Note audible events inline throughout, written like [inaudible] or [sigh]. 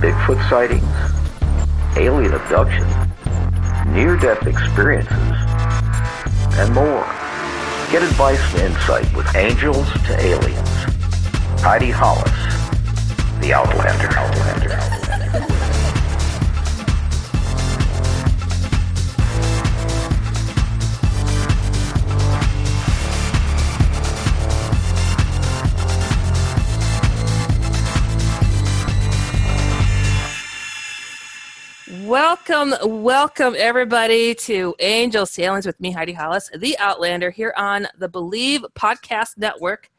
Bigfoot sightings, alien abduction, near-death experiences, and more. Get advice and insight with Angels to Aliens. Heidi Hollis, The Outlander. Outlander. Outlander. Welcome, welcome everybody to Angel Sailings with me, Heidi Hollis, the Outlander, here on the Bleav Podcast Network,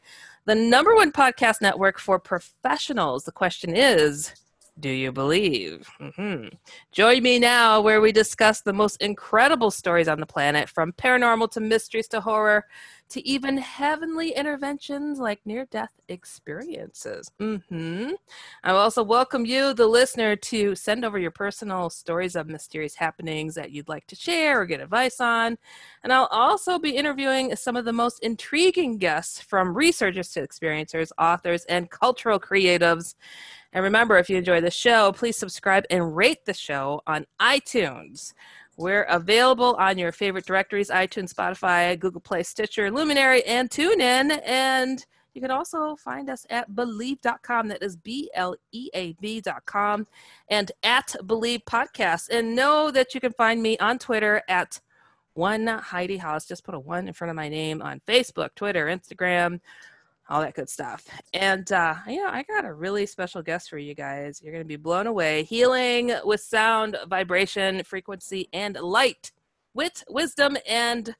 the number one podcast network for professionals. The question is, do you believe? Mm-hmm. Join me now where we discuss the most incredible stories on the planet, from paranormal to mysteries to horror to even heavenly interventions like near death experiences. Mm-hmm. I also welcome you, the listener, to send over your personal stories of mysterious happenings that you'd like to share or get advice on. And I'll also be interviewing some of the most intriguing guests from researchers to experiencers, authors, and cultural creatives. And remember, if you enjoy the show, please subscribe and rate the show on iTunes. We're available on your favorite directories iTunes, Spotify, Google Play, Stitcher, Luminary, and TuneIn. And you can also find us at bleav.com. That is B L E A V.com and at Bleav Podcast. And know that you can find me on Twitter at one Heidi Hollis. Just put a one in front of my name on Facebook, Twitter, Instagram, all that good stuff. And uh, yeah, I got a really special guest for you guys. You're going to be blown away. Healing with sound, vibration, frequency, and light, wit, wisdom, and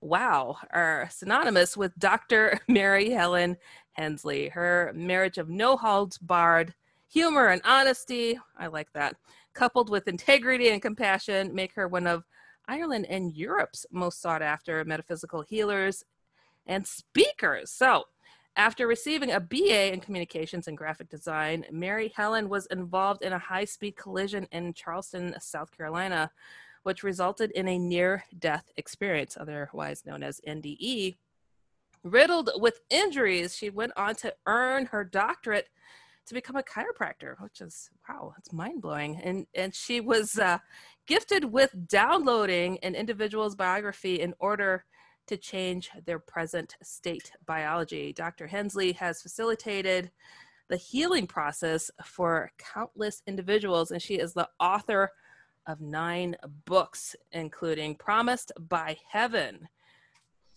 wow are synonymous with Dr. [laughs] Mary Helen Hensley. Her marriage of no holds barred humor and honesty, I like that, coupled with integrity and compassion, make her one of Ireland and Europe's most sought after metaphysical healers and speakers. So, after receiving a BA in communications and graphic design, Mary Helen was involved in a high speed collision in Charleston, South Carolina, which resulted in a near death experience, otherwise known as NDE. Riddled with injuries, she went on to earn her doctorate to become a chiropractor, which is wow, it's mind blowing. And and she was uh, gifted with downloading an individual's biography in order to change their present state biology. Dr. Hensley has facilitated the healing process for countless individuals, and she is the author of nine books, including Promised by Heaven,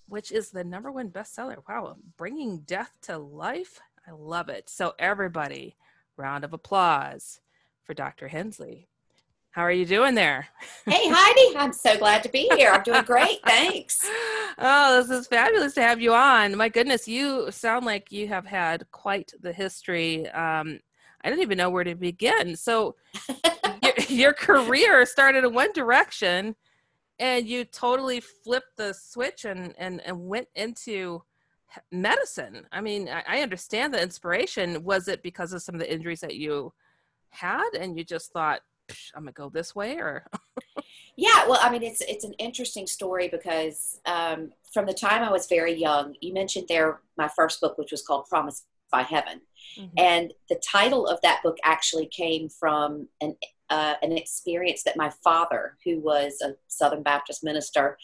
which is the number one bestseller. Wow, bringing death to life. I love it. So, everybody, round of applause for Dr. Hensley. How are you doing there? Hey, Heidi. I'm so glad to be here. I'm doing great. [laughs] Thanks. Oh, this is fabulous to have you on. My goodness, you sound like you have had quite the history. Um, I don't even know where to begin. So, [laughs] your, your career started in one direction and you totally flipped the switch and, and, and went into medicine. I mean, I, I understand the inspiration. Was it because of some of the injuries that you had and you just thought, I'm gonna go this way or [laughs] yeah well I mean it's it's an interesting story because um, from the time I was very young you mentioned there my first book which was called Promise by Heaven. Mm-hmm. and the title of that book actually came from an uh, an experience that my father who was a Southern Baptist minister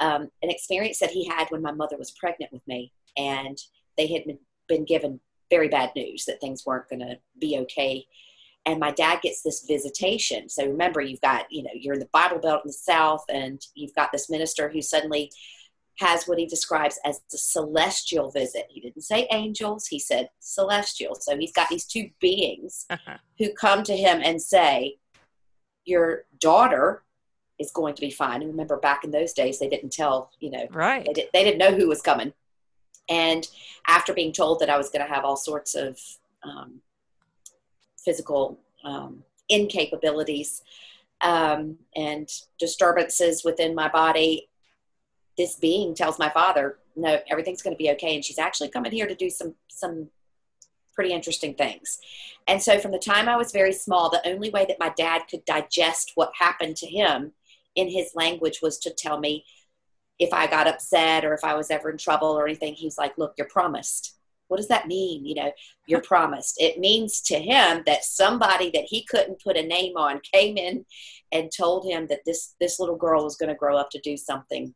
um, an experience that he had when my mother was pregnant with me. And they had been, been given very bad news that things weren't going to be okay and my dad gets this visitation. So remember you've got you know you're in the bible belt in the south and you've got this minister who suddenly has what he describes as the celestial visit. He didn't say angels he said celestial. So he's got these two beings [laughs] uh-huh. who come to him and say your daughter is going to be fine. And remember back in those days they didn't tell you know right. they, did, they didn't know who was coming. And after being told that i was going to have all sorts of um, physical um, incapabilities um, and disturbances within my body, this being tells my father, "No, everything's going to be okay," and she's actually coming here to do some some pretty interesting things. And so, from the time I was very small, the only way that my dad could digest what happened to him in his language was to tell me if I got upset or if I was ever in trouble or anything. He's like, "Look, you're promised." What does that mean? You know, you're promised. It means to him that somebody that he couldn't put a name on came in and told him that this this little girl was going to grow up to do something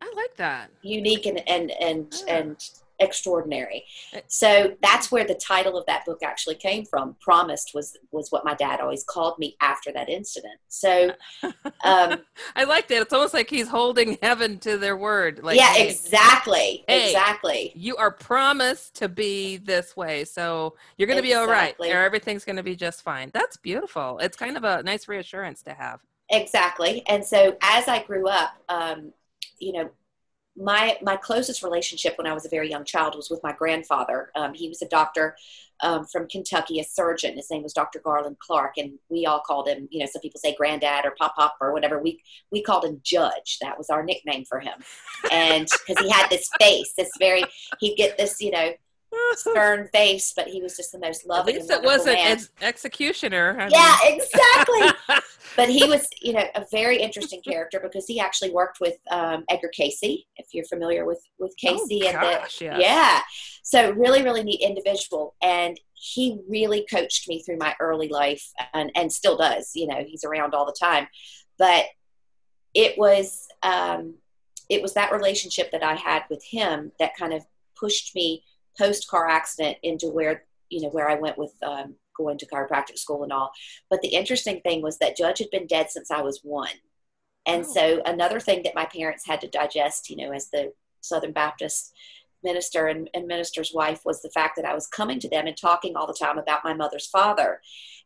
I like that. unique and and and and extraordinary. So that's where the title of that book actually came from. Promised was was what my dad always called me after that incident. So [laughs] um, I like that. It's almost like he's holding heaven to their word. Like, yeah, hey, exactly, Hey. exactly. you are promised to be this way, so you're going to be all right, or everything's going to be just fine. That's beautiful. It's kind of a nice reassurance to have. exactly and so as i grew up um, you know my my closest relationship when i was a very young child was with my grandfather. Um, he was a doctor um, from kentucky a surgeon. His name was dr garland clark and we all called him you know some people say granddad or pop pop or whatever. We we called him judge. That was our nickname for him. And because he had this face this very he'd get this you know stern face but he was just the most At loving least it wasn't man. ex- executioner. I yeah mean- exactly [laughs] but he was you know a very interesting character because he actually worked with um, Edgar Cayce if you're familiar with with casey oh, and gosh, the yes. yeah so really really neat individual and he really coached me through my early life and and still does you know he's around all the time but it was um it was that relationship that i had with him that kind of pushed me post car accident into where you know where i went with um, going to chiropractic school and all but the interesting thing was that Judge had been dead since I was one. And Oh. so another thing that my parents had to digest, you know, as the Southern Baptist minister and, and minister's wife was the fact that I was coming to them and talking all the time about my mother's father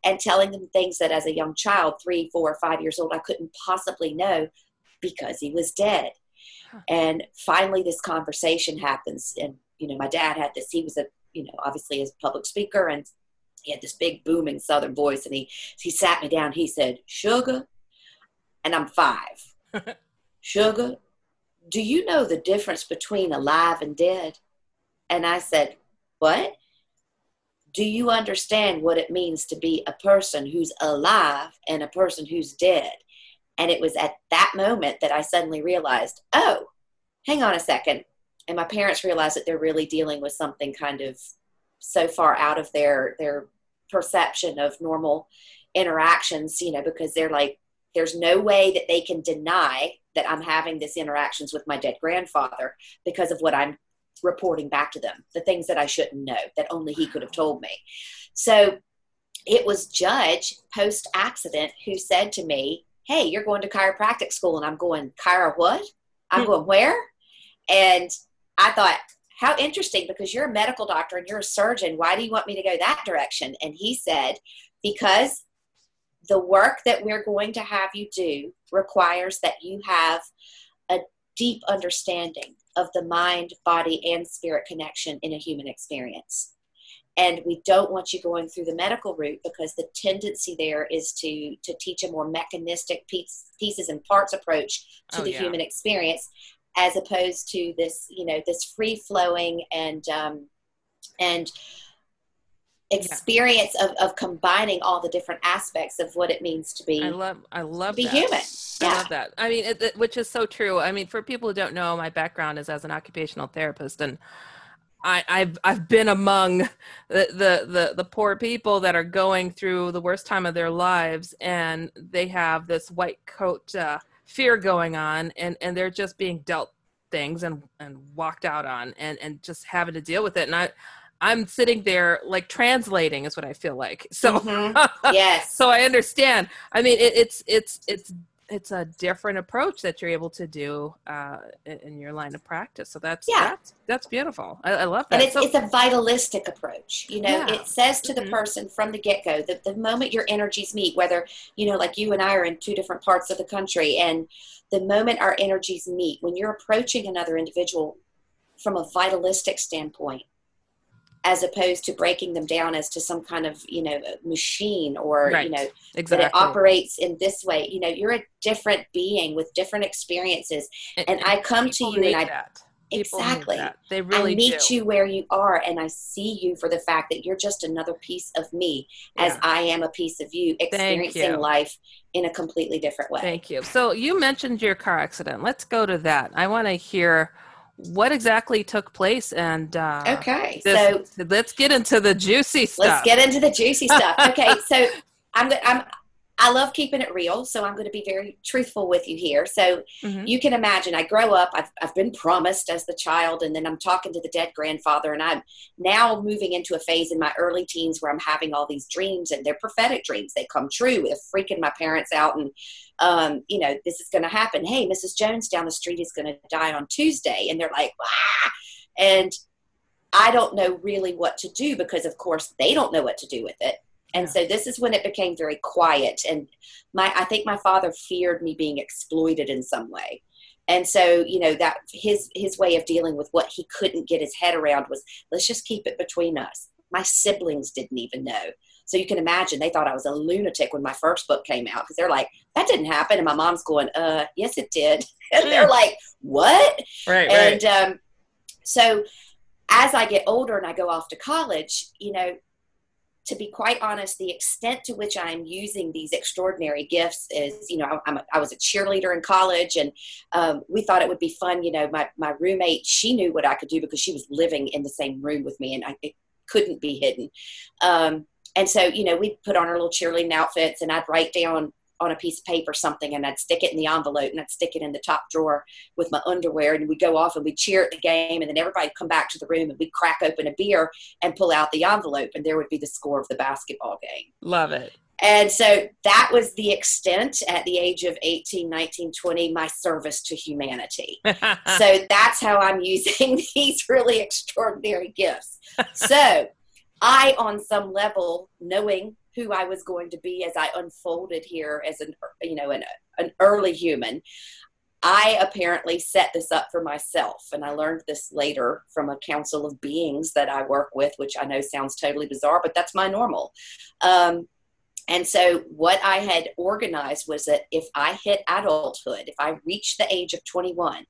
and telling them things that as a young child, three, four, five years old, I couldn't possibly know because he was dead. Huh. And finally this conversation happens. And, you know, my dad had this, he was a, you know, obviously as a public speaker and he had this big booming southern voice and he he sat me down. He said sugar and i'm five. [laughs] Sugar do you know the difference between alive and dead? And i said what? Do you understand what it means to be a person who's alive and a person who's dead? And it was at that moment that i suddenly realized oh hang on a second. And my parents realized that they're really dealing with something kind of so far out of their their perception of normal interactions you know because they're like there's no way that they can deny that i'm having this interactions with my dead grandfather because of what i'm reporting back to them the things that i shouldn't know that only he could have told me. So it was judge post accident who said to me hey you're going to chiropractic school. And i'm going chiro what? I'm hmm. going where? And i thought how interesting because you're a medical doctor and you're a surgeon. Why do you want me to go that direction? And he said, because the work that we're going to have you do requires that you have a deep understanding of the mind, body, and spirit connection in a human experience. And we don't want you going through the medical route because the tendency there is to to teach a more mechanistic piece, pieces and parts approach to Oh, the yeah. human experience as opposed to this you know this free flowing and um, and experience of, of combining all the different aspects of what it means to be I love, I love be that. human. I love that. I mean, it, it- which is so true. I mean, for people who don't know, my background is as an occupational therapist, and I, I've I've been among the, the the the poor people that are going through the worst time of their lives, and they have this white coat uh, fear going on, and and they're just being dealt things and and walked out on, and and just having to deal with it. And I I'm sitting there like translating is what I feel like. So Mhm. [laughs] yes so I understand. I mean, it, it's it's it's it's a different approach that you're able to do uh, in, your line of practice. So that's Yeah. that's that's beautiful. I, I love that. and it's, So- it's a vitalistic approach you know Yeah. it says to the Mhm. person from the get-go that the moment your energies meet whether you know like you and i are in two different parts of the country and the moment our energies meet when you're approaching another individual from a vitalistic standpoint as opposed to breaking them down as to some kind of you know machine or Right. you know exactly. that it operates in this way you know you're a different being with different experiences and I come to you and I- that. Exactly. They really I meet do. you where you are and I see you for the fact that you're just another piece of me as I am a piece of you experiencing you. life in a completely different way. Thank you. So you mentioned your car accident. Let's go to that. I want to hear what exactly took place and uh, okay. So let's get into the juicy stuff. let's get into the juicy stuff. [laughs] Okay. So I'm I'm I love keeping it real, so I'm going to be very truthful with you here. So Mhm. you can imagine I grow up, I've, I've been promised as the child, and then I'm talking to the dead grandfather, and I'm now moving into a phase in my early teens where I'm having all these dreams, and they're prophetic dreams. They come true. They're freaking my parents out, and, um, you know, this is going to happen. Hey, Mrs. Jones down the street is going to die on Tuesday. And they're like, ah! And I don't know really what to do because, of course, they don't know what to do with it. And Yeah. so this is when it became very quiet. And my, I think my father feared me being exploited in some way. And so, you know, that his his way of dealing with what he couldn't get his head around was let's just keep it between us. My siblings didn't even know. So you can imagine they thought I was a lunatic when my first book came out because they're like, that didn't happen. And my mom's going, uh, yes, it did. [laughs] And they're like, what? right, right. And um, so as I get older and I go off to college, you know, to be quite honest, the extent to which I'm using these extraordinary gifts is, you know, I'm a, I was a cheerleader in college and um, we thought it would be fun. You know, my, my roommate, she knew what I could do because she was living in the same room with me and I, it couldn't be hidden. Um, and so, you know, we'd put on our little cheerleading outfits and I'd write down on a piece of paper something and I'd stick it in the envelope and I'd stick it in the top drawer with my underwear and we'd go off and we'd cheer at the game and then everybody'd come back to the room and we'd crack open a beer and pull out the envelope and there would be the score of the basketball game. Love it. And so that was the extent at the age of 18, 19, 20, my service to humanity. [laughs] so that's how I'm using [laughs] these really extraordinary gifts. [laughs] So I, on some level, knowing who I was going to be as I unfolded here as an, you know, an, an early human, I apparently set this up for myself. And I learned this later from a council of beings that I work with, which I know sounds totally bizarre, but that's my normal. Um, and so, what I had organized was that if I hit adulthood, if I reached the age of 21,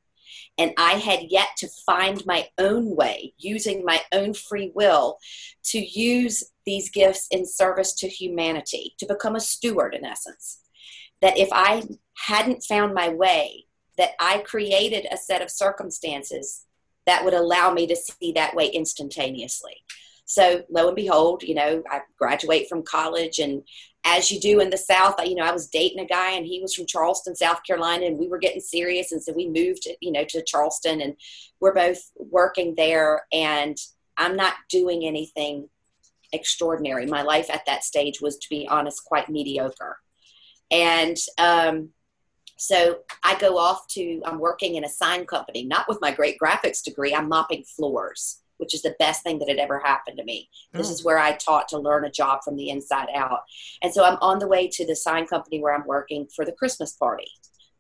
and I had yet to find my own way, using my own free will, to use these gifts in service to humanity, to become a steward in essence. That if I hadn't found my way, that I created a set of circumstances that would allow me to see that way instantaneously. So lo and behold, you know, I graduate from college and as you do in the South, you know, I was dating a guy and he was from Charleston, South Carolina, and we were getting serious. And so we moved, you know, to Charleston and we're both working there. And I'm not doing anything extraordinary. My life at that stage was, to be honest, quite mediocre. And um, so I go off to, I'm working in a sign company, not with my great graphics degree, I'm mopping floors which is the best thing that had ever happened to me. This Mm. is where I taught to learn a job from the inside out. And so I'm on the way to the sign company where I'm working for the Christmas party.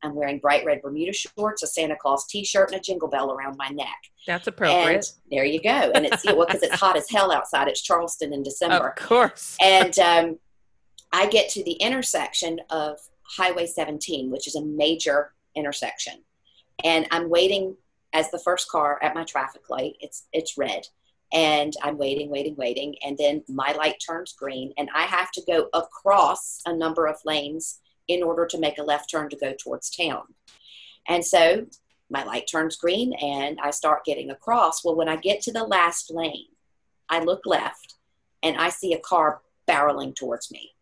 I'm wearing bright red Bermuda shorts, a Santa Claus T-shirt, and a jingle bell around my neck. That's And appropriate. there you go. And it's know, because it's hot as hell outside. It's Charleston in December. Of course. And um, I get to the intersection of Highway 17, which is a major intersection, and I'm waiting as the first car at my traffic light. It's it's red, and I'm waiting, waiting, waiting, and then my light turns green, and I have to go across a number of lanes in order to make a left turn to go towards town. And so my light turns green, and I start getting across. Well, when I get to the last lane, I look left, and I see a car barreling towards me.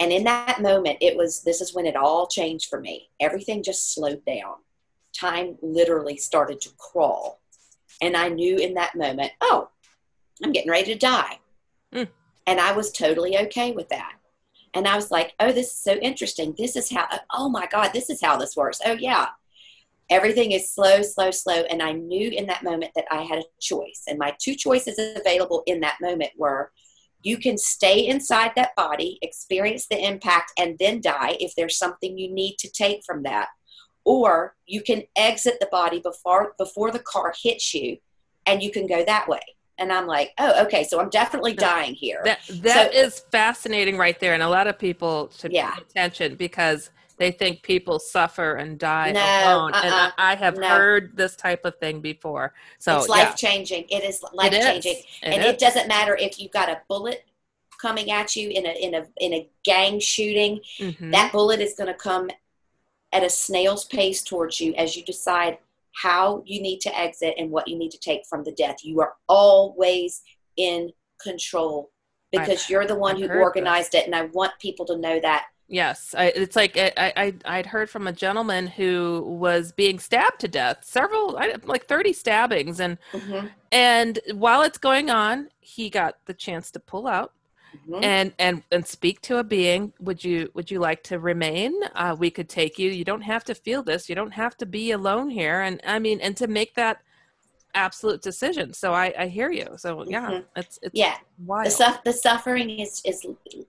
And in that moment, it was this is when it all changed for me. Everything just slowed down. Time literally started to crawl. And I knew in that moment, oh, I'm getting ready to die. Mm. And I was totally okay with that. And I was like, oh, this is so interesting. This is how, oh my God, this is how this works. Oh, yeah. Everything is slow, slow, slow. And I knew in that moment that I had a choice. And my two choices available in that moment were you can stay inside that body, experience the impact, and then die if there's something you need to take from that. Or you can exit the body before, before the car hits you and you can go that way. and I'm like, oh, okay, so I'm definitely dying here. That that So- is fascinating right there, and a lot of people should Yeah. pay attention because they think people suffer and die No, alone, and I, uh-uh, I have no. heard this type of thing before. So it's life changing. It is life changing, and is. it doesn't matter if you've got a bullet coming at you in a in a in a gang shooting. Mhm. That bullet is going to come at a snail's pace towards you as you decide how you need to exit and what you need to take from the death. You are always in control because I've- you're the one I've who organized it, and I want people to know that. Yes, I, it's like I, I I'd heard from a gentleman who was being stabbed to death, several like thirty stabbings, and Mhm, and while it's going on, he got the chance to pull out mhm. and and and speak to a being. Would you would you like to remain? Uh, we could take you. You don't have to feel this. You don't have to be alone here. And I mean, and to make that absolute decision. So I I hear you. So yeah, Mhm. it's it's yeah, wild. the the suffering is is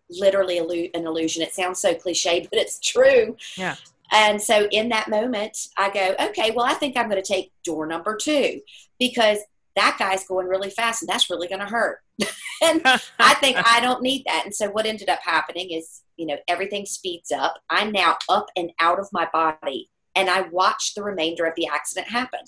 literally an illusion. It sounds so cliche, but it's true. Yeah. And so in that moment, I go, okay, well, I think I'm going to take door number two because that guy's going really fast and that's really going to hurt. [laughs] and [laughs] I think I don't need that. And so what ended up happening is, you know, everything speeds up. I'm now up and out of my body and I watch the remainder of the accident happen.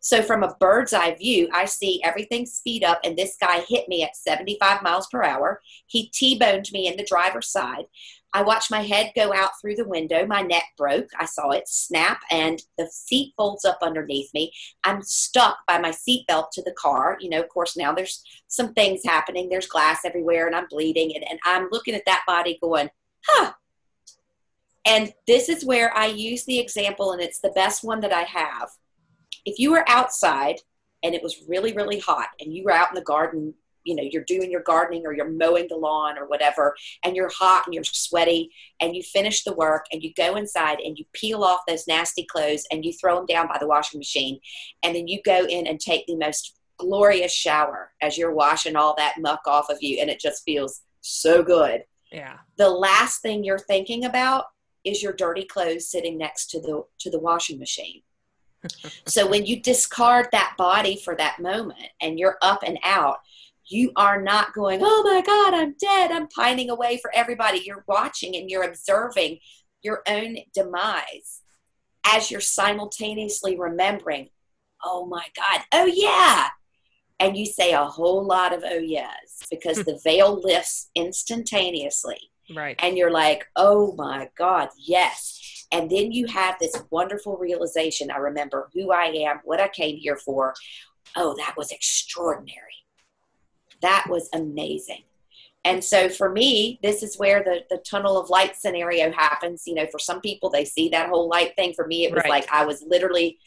So from a bird's eye view, I see everything speed up and this guy hit me at 75 miles per hour. He T-boned me in the driver's side. I watched my head go out through the window. My neck broke. I saw it snap and the seat folds up underneath me. I'm stuck by my seatbelt to the car. You know, of course, now there's some things happening. There's glass everywhere and I'm bleeding. And, and I'm looking at that body going, huh. And this is where I use the example, and it's the best one that I have. If you were outside and it was really, really hot, and you were out in the garden, you know, you're doing your gardening or you're mowing the lawn or whatever, and you're hot and you're sweaty, and you finish the work and you go inside and you peel off those nasty clothes and you throw them down by the washing machine, and then you go in and take the most glorious shower as you're washing all that muck off of you, and it just feels so good yeah. the last thing you're thinking about is your dirty clothes sitting next to the to the washing machine [laughs] so when you discard that body for that moment and you're up and out you are not going oh my god i'm dead i'm pining away for everybody you're watching and you're observing your own demise as you're simultaneously remembering oh my god oh yeah and you say a whole lot of oh yes because the veil lifts instantaneously Right. and you're like, oh my God, yes. And then you have this wonderful realization. I remember who I am, what I came here for. Oh, that was extraordinary. That was amazing. And so for me, this is where the, the tunnel of light scenario happens. You know, for some people, they see that whole light thing. For me, it was Right. like I was literally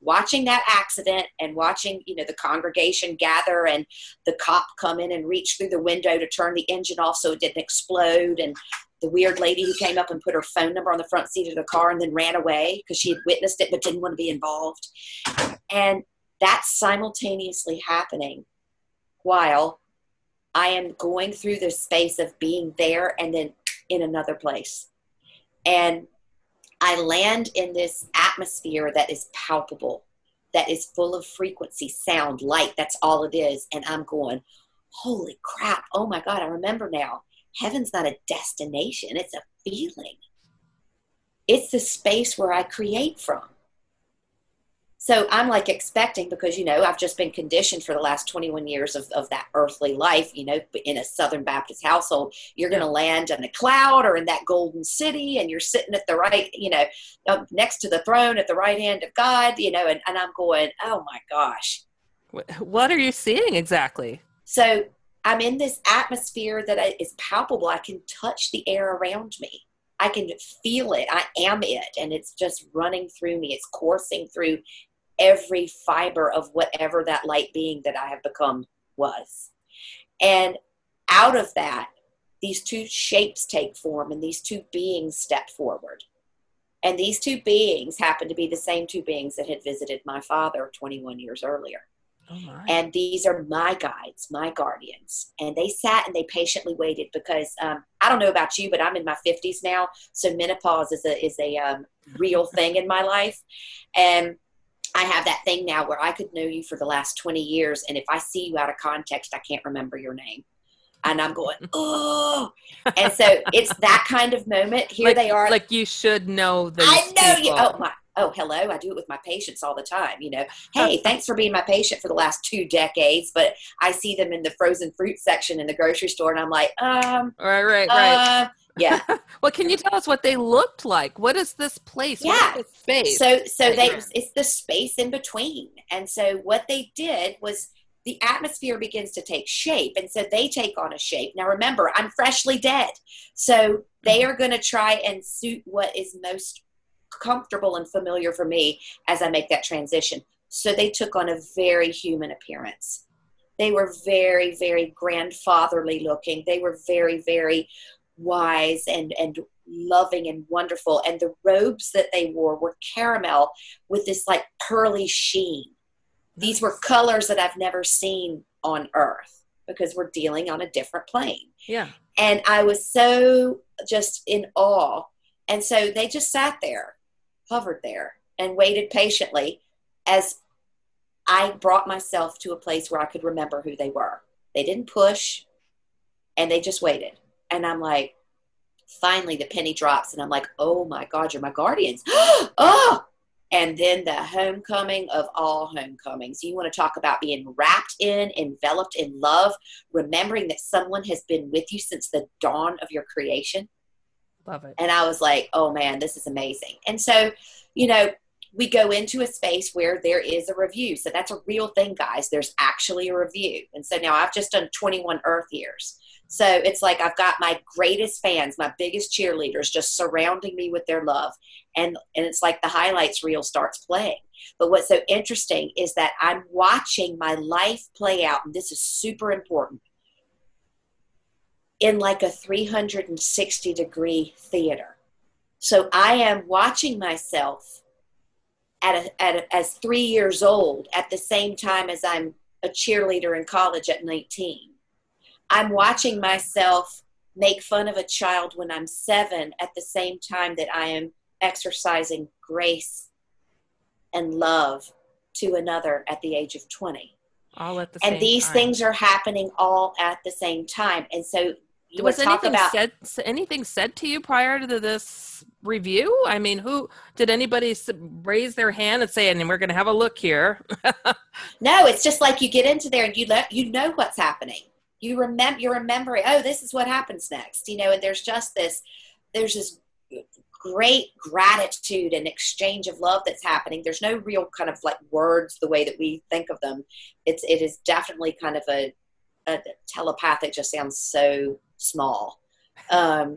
watching that accident and watching, you know, the congregation gather and the cop come in and reach through the window to turn the engine off so it didn't explode. And the weird lady who came up and put her phone number on the front seat of the car and then ran away because she had witnessed it but didn't want to be involved. And that's simultaneously happening while I am going through the space of being there and then in another place. And I land in this atmosphere that is palpable, that is full of frequency, sound, light. That's all it is. And I'm going, holy crap. Oh my God, I remember now. Heaven's not a destination, it's a feeling. It's the space where I create from. So I'm like expecting because, you know, I've just been conditioned for the last 21 years of, of that earthly life, you know, in a Southern Baptist household. You're going to land in a cloud or in that golden city and you're sitting at the right, you know, next to the throne at the right hand of God, you know, and, and I'm going, oh my gosh. What are you seeing exactly? So I'm in this atmosphere that is palpable. I can touch the air around me. I can feel it. I am it. And it's just running through me. It's coursing through every fiber of whatever that light being that I have become was. And out of that, these two shapes take form and these two beings step forward. And these two beings happen to be the same two beings that had visited my father 21 years earlier. Oh. And these are my guides, my guardians. And they sat and they patiently waited because um, I don't know about you, but I'm in my 50s now. So menopause is a, is a um, real thing in my life. And I have that thing now where I could know you for the last 20 years, and if I see you out of context, I can't remember your name. And I'm going, [laughs] oh. And so it's that kind of moment. Here like, they are. Like you should know this. I know people. you. Oh, my. Oh, hello. I do it with my patients all the time. You know, [laughs] hey, thanks for being my patient for the last two decades. But I see them in the frozen fruit section in the grocery store, and I'm like, um, right, right, right. Uh, yeah. [laughs] well, can you tell us what they looked like? What is this place? Yeah. This space? So, so they it's the space in between, and so what they did was the atmosphere begins to take shape, and so they take on a shape. Now, remember, I'm freshly dead, so they mm-hmm. are going to try and suit what is most comfortable and familiar for me as I make that transition. So they took on a very human appearance. They were very, very grandfatherly looking. They were very, very wise and and loving and wonderful. And the robes that they wore were caramel with this like pearly sheen. These were colors that i've never seen on earth because we're dealing on a different plane. Yeah. And i was so just in awe. And so they just sat there hovered there and waited patiently as i brought myself to a place where i could remember who they were they didn't push and they just waited and I'm like, finally the penny drops, and I'm like, oh my God, you're my guardians. [gasps] oh, and then the homecoming of all homecomings. You want to talk about being wrapped in, enveloped in love, remembering that someone has been with you since the dawn of your creation. Love it. And I was like, oh man, this is amazing. And so, you know, we go into a space where there is a review. So that's a real thing, guys. There's actually a review. And so now I've just done 21 Earth years. So it's like I've got my greatest fans, my biggest cheerleaders just surrounding me with their love. And, and it's like the highlights reel starts playing. But what's so interesting is that I'm watching my life play out, and this is super important, in like a 360 degree theater. So I am watching myself at, a, at a, as three years old at the same time as I'm a cheerleader in college at 19 I'm watching myself make fun of a child when I'm seven at the same time that I am exercising grace and love to another at the age of 20. All at the and these time. things are happening all at the same time. And so you was anything about said anything said to you prior to this review? I mean, who did anybody raise their hand and say, "And we're going to have a look here"? [laughs] no, it's just like you get into there and you let you know what's happening you remember you're remembering oh this is what happens next you know and there's just this there's this great gratitude and exchange of love that's happening there's no real kind of like words the way that we think of them it's it is definitely kind of a, a telepathic just sounds so small um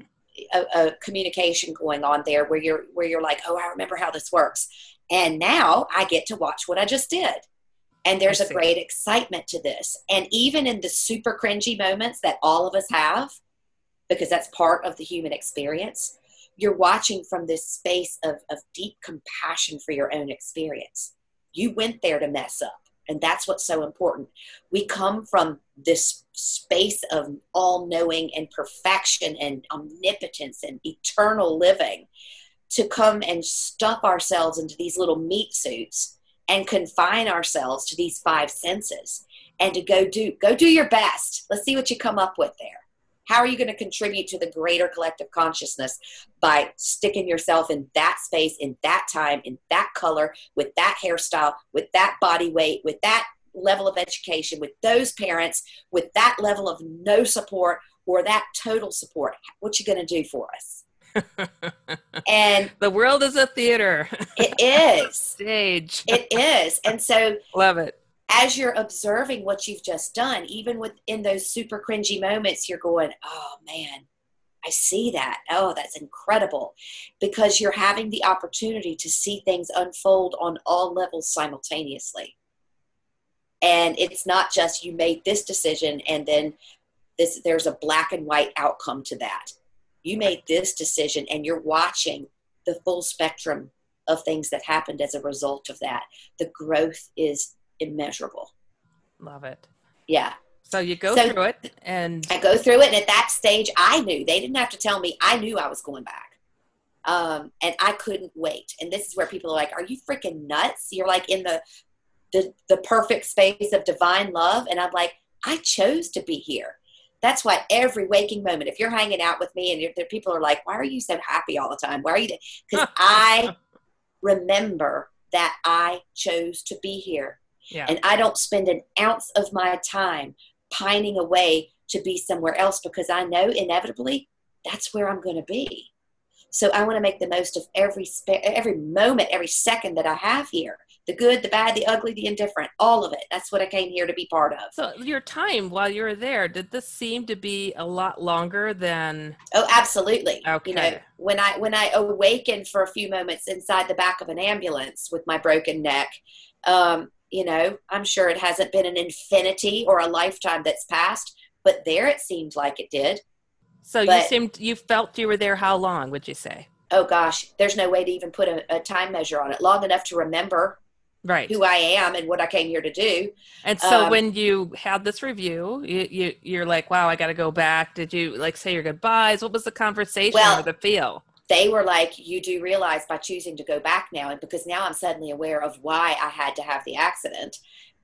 a, a communication going on there where you're where you're like oh i remember how this works and now i get to watch what i just did and there's a great excitement to this. And even in the super cringy moments that all of us have, because that's part of the human experience, you're watching from this space of, of deep compassion for your own experience. You went there to mess up. And that's what's so important. We come from this space of all knowing and perfection and omnipotence and eternal living to come and stuff ourselves into these little meat suits and confine ourselves to these five senses and to go do go do your best let's see what you come up with there how are you going to contribute to the greater collective consciousness by sticking yourself in that space in that time in that color with that hairstyle with that body weight with that level of education with those parents with that level of no support or that total support what you going to do for us [laughs] and the world is a theater. It is. [laughs] Stage. It is. And so love it. As you're observing what you've just done, even within those super cringy moments, you're going, oh man, I see that. Oh, that's incredible. Because you're having the opportunity to see things unfold on all levels simultaneously. And it's not just you made this decision and then this there's a black and white outcome to that you made this decision and you're watching the full spectrum of things that happened as a result of that. The growth is immeasurable. Love it. Yeah. So you go so through it and I go through it and at that stage I knew they didn't have to tell me I knew I was going back. Um, and I couldn't wait. And this is where people are like, "Are you freaking nuts? You're like in the the the perfect space of divine love." And I'm like, I chose to be here. That's why every waking moment, if you're hanging out with me and people are like, "Why are you so happy all the time? Why are you?" Because [laughs] I remember that I chose to be here, Yeah. and I don't spend an ounce of my time pining away to be somewhere else because I know inevitably that's where I'm going to be. So I want to make the most of every spe- every moment, every second that I have here. The good, the bad, the ugly, the indifferent, all of it. That's what I came here to be part of. So your time while you were there, did this seem to be a lot longer than Oh, absolutely. Okay. You know, when I when I awakened for a few moments inside the back of an ambulance with my broken neck, um, you know, I'm sure it hasn't been an infinity or a lifetime that's passed, but there it seemed like it did. so you seemed you felt you were there how long, would you say? Oh gosh, there's no way to even put a, a time measure on it. Long enough to remember Right. who I am and what I came here to do. And so Um, when you had this review, you, you you're like, wow, I got to go back. Did you like say your goodbyes? What was the conversation Well- or the feel? They were like, "You do realize by choosing to go back now, and because now I'm suddenly aware of why I had to have the accident."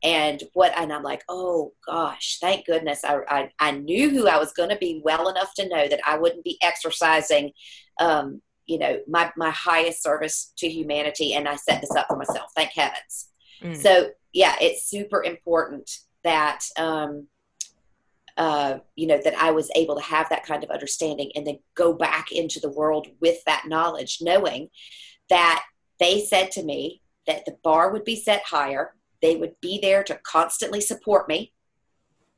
And what, and I'm like, oh gosh, thank goodness I, I, I knew who I was going to be well enough to know that I wouldn't be exercising, um, you know, my, my highest service to humanity. And I set this up for myself. Thank heavens. Mm. So yeah, it's super important that, um, uh, you know, that I was able to have that kind of understanding and then go back into the world with that knowledge, knowing that they said to me that the bar would be set higher. They would be there to constantly support me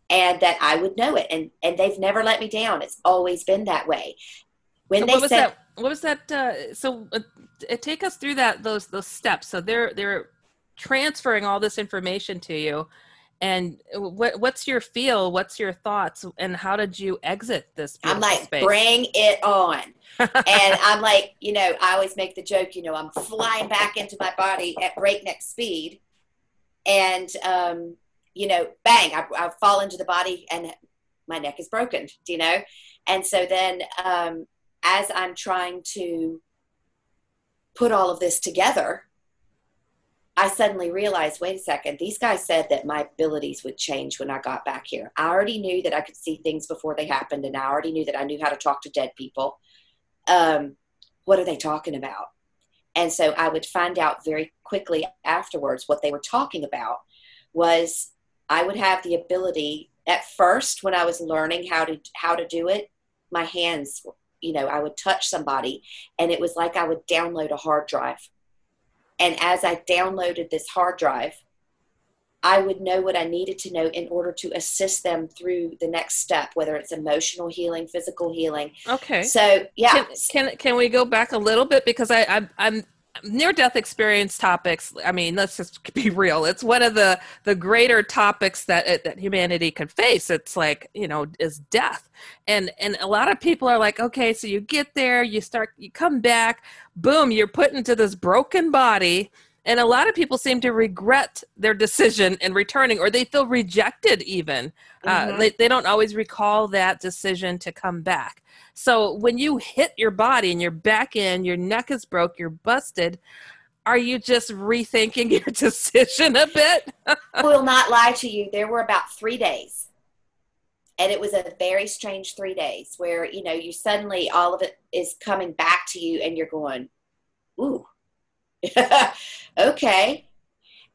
and that I would know it. And, and they've never let me down. It's always been that way. When So they what said, that? What was that? Uh, so uh, take us through that those those steps. So they're they're transferring all this information to you, and what what's your feel? What's your thoughts? And how did you exit this? I'm like, space? bring it on. and [laughs] I'm like, you know, I always make the joke, you know, I'm flying back into my body at breakneck speed. And, um, you know, bang, I, I fall into the body and my neck is broken, do you know? And so then um, as I'm trying to put all of this together, I suddenly realized wait a second, these guys said that my abilities would change when I got back here. I already knew that I could see things before they happened, and I already knew that I knew how to talk to dead people. Um, what are they talking about? And so I would find out very quickly afterwards what they were talking about was I would have the ability at first when I was learning how to how to do it, my hands, you know, I would touch somebody and it was like I would download a hard drive. And as I downloaded this hard drive, I would know what I needed to know in order to assist them through the next step, whether it's emotional healing, physical healing. Okay. So, yeah. Can, can can we go back a little bit because I I'm, I'm near death experience topics i mean let's just [laughs] be real. It's one of the the greater topics that that humanity can face. It's like you know is death. And and a lot of people are like okay so you get there you start you come back boom you're put into this broken body. And a lot of people seem to regret their decision in returning or they feel rejected even. Uh, Mhm. they, they don't always recall that decision to come back so when you hit your body and you're back in, your neck is broke, you're busted, are you just rethinking [laughs] your decision a bit? I will not lie to you. There were about three days. And it was a very strange three days where, you know, you suddenly all of it is coming back to you and you're going, ooh, [laughs] okay.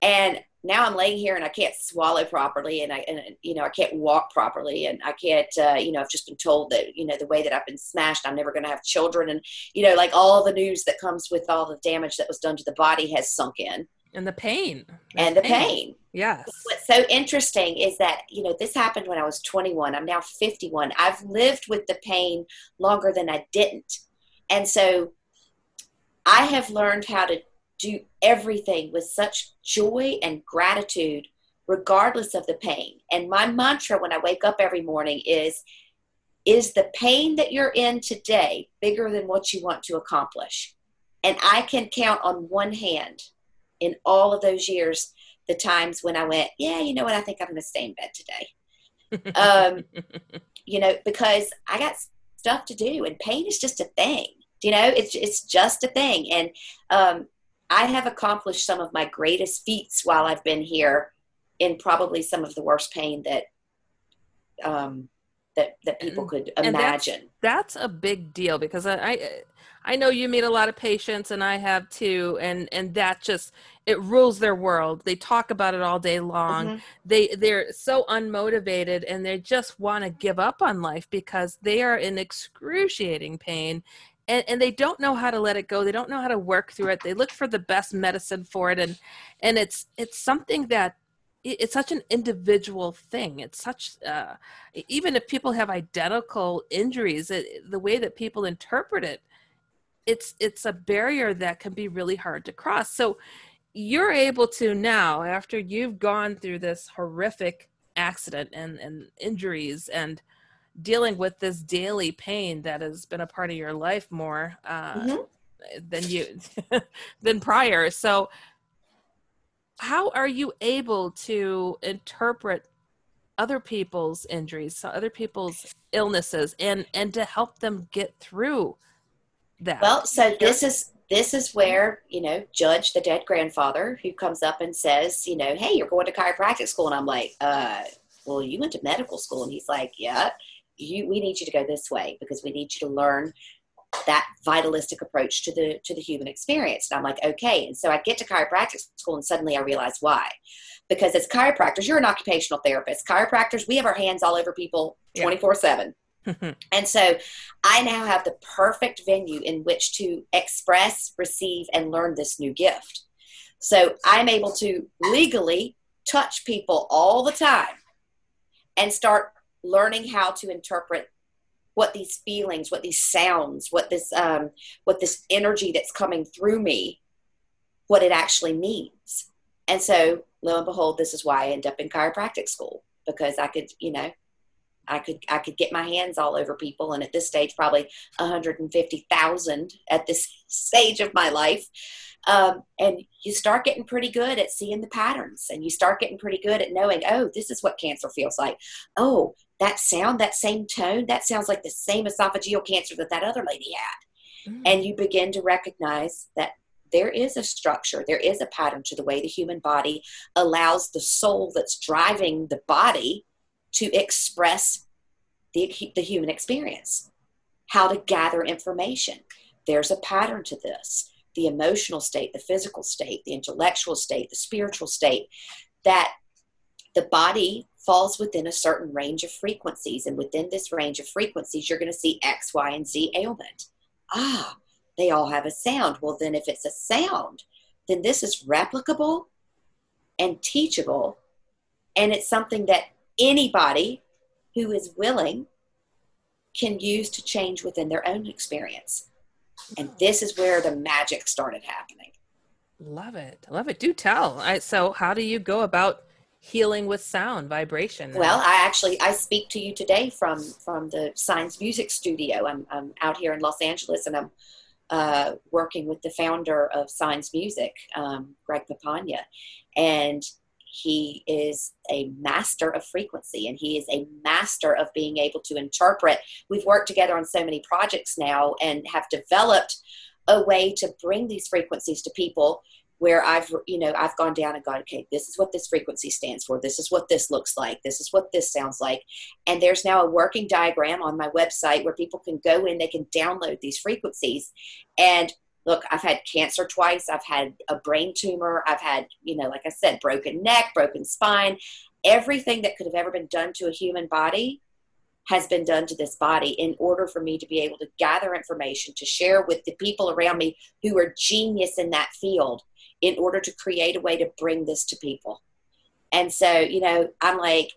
And now I'm laying here and I can't swallow properly and I, and, you know, I can't walk properly and I can't, uh, you know, I've just been told that, you know, the way that I've been smashed, I'm never going to have children. And, you know, like all the news that comes with all the damage that was done to the body has sunk in And the pain. and the pain. Yes. What's so interesting is that, you know, this happened when I was 21. I'm now 51. I've lived with the pain longer than I didn't. And so I have learned how to do everything with such joy and gratitude, regardless of the pain. And my mantra when I wake up every morning is, is the pain that you're in today bigger than what you want to accomplish? And I can count on one hand in all of those years the times when I went, yeah, you know what, I think I'm going to stay in bed today. Um, [laughs] you know, because I got stuff to do and pain is just a thing. you know it's it's just a thing and um, i have accomplished some of my greatest feats while i've been here in probably some of the worst pain that um, that that people could imagine that's, that's, a big deal because I, I i know you meet a lot of patients and i have too and and that just it rules their world. They talk about it all day long. Mm-hmm. they they're so unmotivated and they just want to give up on life because they are in excruciating pain and, and they don't know how to let it go. They don't know how to work through it. They look for the best medicine for it. And and it's it's something that it's such an individual thing. It's such uh, even if people have identical injuries it, the way that people interpret it it's it's a barrier that can be really hard to cross. So you're able to now after you've gone through this horrific accident and, and injuries and dealing with this daily pain that has been a part of your life more uh, mm-hmm. than you [laughs] than prior. So how are you able to interpret other people's injuries so other people's illnesses and and to help them get through that? Well so this is this is where you know judge the dead grandfather who comes up and says you know hey you're going to chiropractic school and i'm like uh well you went to medical school and he's like yeah you we need you to go this way because we need you to learn that vitalistic approach to the to the human experience. And i'm like okay. And so i get to chiropractic school and suddenly i realize why. Because as chiropractors you're an occupational therapist. Chiropractors we have our hands all over people 24 yeah. 7 [laughs] and so I now have the perfect venue in which to express, receive, and learn this new gift. So I'm able to legally touch people all the time and start learning how to interpret what these feelings, what these sounds, what this um, what this energy that's coming through me, what it actually means. And so lo and behold, this is why I end up in chiropractic school because I could, you know, I could I could get my hands all over people, and at this stage, probably 150,000 at this [laughs] stage of my life. Um, and you start getting pretty good at seeing the patterns, and you start getting pretty good at knowing, oh, this is what cancer feels like. Oh, that sound, that same tone, that sounds like the same esophageal cancer that that other lady had. Mm-hmm. And you begin to recognize that there is a structure, there is a pattern to the way the human body allows the soul that's driving the body to express the, the human experience, how to gather information. There's a pattern to this the emotional state, the physical state, the intellectual state, the spiritual state, that the body falls within a certain range of frequencies. And within this range of frequencies, you're going to see X, Y, and Z ailment. Ah, they all have a sound. Well, then, if it's a sound, then this is replicable and teachable. And it's something that anybody who is willing can use to change within their own experience. And this is where the magic started happening. Love it. Love it. Do tell. I, so how do you go about healing with sound vibration well i actually i speak to you today from from the Signs music studio i'm, I'm out here in los angeles and i'm uh, working with the founder of Signs music um, greg papania and he is a master of frequency and he is a master of being able to interpret. We've worked together on so many projects now and have developed a way to bring these frequencies to people where I've, you know, I've gone down and gone, okay, this is what this frequency stands for. This is what this looks like. This is what this sounds like. And there's now a working diagram on my website where people can go in, they can download these frequencies and look, I've had cancer twice. I've had a brain tumor. I've had, you know, like I said, broken neck, broken spine. Everything that could have ever been done to a human body has been done to this body in order for me to be able to gather information to share with the people around me who are genius in that field in order to create a way to bring this to people. And so, you know, I'm like,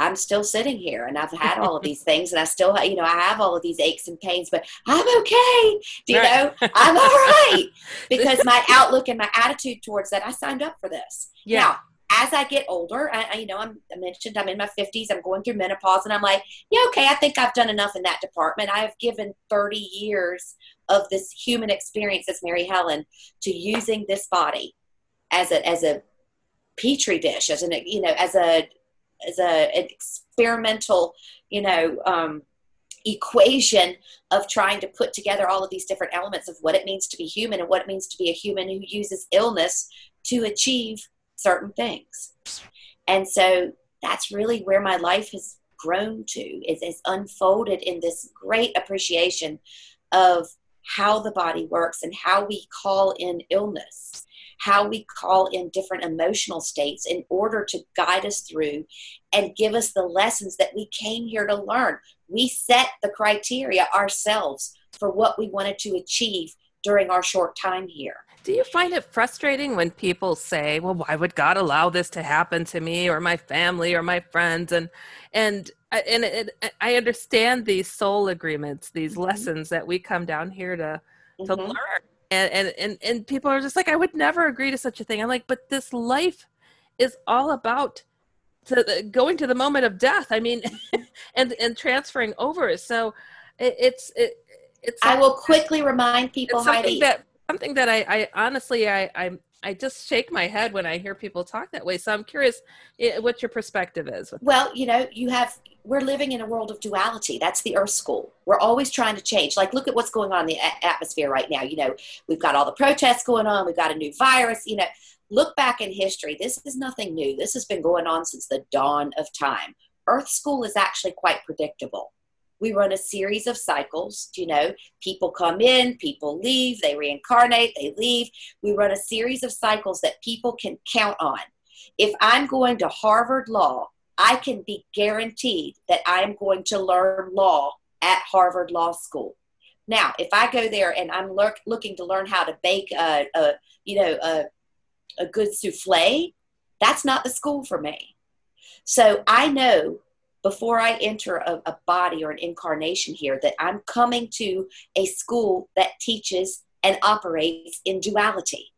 I'm still sitting here and I've had all of these [laughs] things and I still, have, you know, I have all of these aches and pains, but I'm okay. Do you right. know, I'm all right [laughs] because my outlook and my attitude towards that, I signed up for this. Yeah. Now, as I get older, I, I, you know, I'm, I mentioned I'm in my 50s, I'm going through menopause, and I'm like, yeah, okay, I think I've done enough in that department. I have given 30 years of this human experience as Mary Helen to using this body as a as a petri dish, as an you know, as a as a, an experimental, you know, um, equation of trying to put together all of these different elements of what it means to be human and what it means to be a human who uses illness to achieve certain things. And so that's really where my life has grown to is, is unfolded in this great appreciation of how the body works and how we call in illness how we call in different emotional states in order to guide us through and give us the lessons that we came here to learn. We set the criteria ourselves for what we wanted to achieve during our short time here. Do you find it frustrating when people say, "Well, why would God allow this to happen to me or my family or my friends?" and and and it, I understand these soul agreements, these mm-hmm. lessons that we come down here to to mm-hmm. learn and, and and and people are just like i would never agree to such a thing i'm like but this life is all about to going to the moment of death i mean [laughs] and and transferring over so it, it's it, it's i will quickly remind people something Heidi. that something that i i honestly i i I just shake my head when I hear people talk that way. So I'm curious eh, what your perspective is. Well, you know, you have we're living in a world of duality. That's the Earth School. We're always trying to change. Like, look at what's going on in the a- atmosphere right now. You know, we've got all the protests going on. We've got a new virus. You know, look back in history. This is nothing new. This has been going on since the dawn of time. Earth School is actually quite predictable. We run a series of cycles. You know, people come in, people leave, they reincarnate, they leave. We run a series of cycles that people can count on. If I'm going to Harvard Law, I can be guaranteed that I am going to learn law at Harvard Law School. Now, if I go there and I'm look, looking to learn how to bake a, a you know, a, a good souffle, that's not the school for me. So I know before I enter a, a, body or an incarnation here that I'm coming to a school that teaches and operates in duality.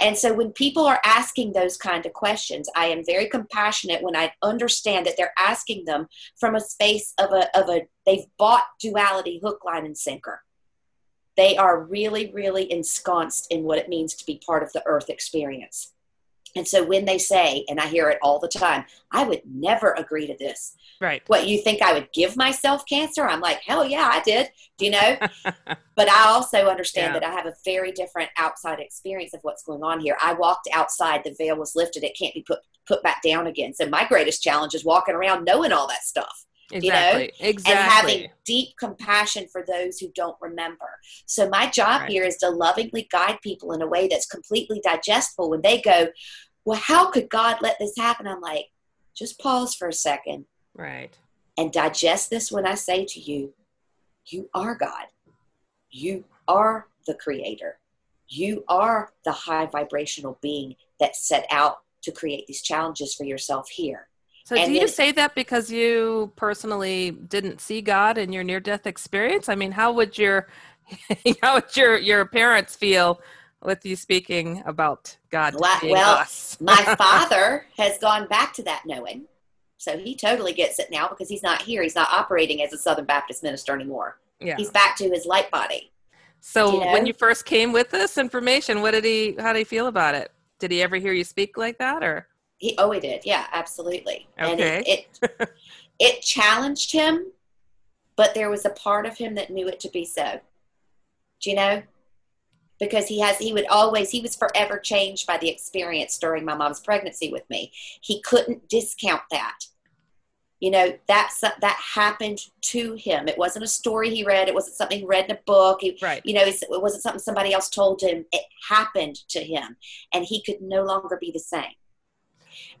And so when people are asking those kind of questions, I am very compassionate when I understand that they're asking them from a space of a, of a they've bought duality hook, line, and sinker. They are really, really ensconced in what it means to be part of the earth experience. And so when they say, and I hear it all the time, I would never agree to this. Right. What you think I would give myself cancer? I'm like, hell yeah, I did. Do you know? [laughs] but I also understand yeah. that I have a very different outside experience of what's going on here. I walked outside, the veil was lifted, it can't be put put back down again. So my greatest challenge is walking around knowing all that stuff. Exactly. You know? Exactly. And having deep compassion for those who don't remember. So my job right. here is to lovingly guide people in a way that's completely digestible when they go, Well, how could God let this happen? I'm like, just pause for a second Right. And digest this when I say to you, you are God. You are the creator. You are the high vibrational being that set out to create these challenges for yourself here. So, and do then, you say that because you personally didn't see God in your near-death experience? I mean, how would your [laughs] how would your your parents feel with you speaking about God? Well, my [laughs] father has gone back to that knowing. So he totally gets it now because he's not here. He's not operating as a Southern Baptist minister anymore. Yeah. He's back to his light body. So you know? when you first came with this information, what did he how did he feel about it? Did he ever hear you speak like that or he oh he did. Yeah, absolutely. Okay. And it it, [laughs] it challenged him, but there was a part of him that knew it to be so. Do you know? Because he has he would always he was forever changed by the experience during my mom's pregnancy with me. He couldn't discount that. You know that's that happened to him. It wasn't a story he read. It wasn't something he read in a book. He, right. you know it wasn't something somebody else told him. It happened to him and he could no longer be the same.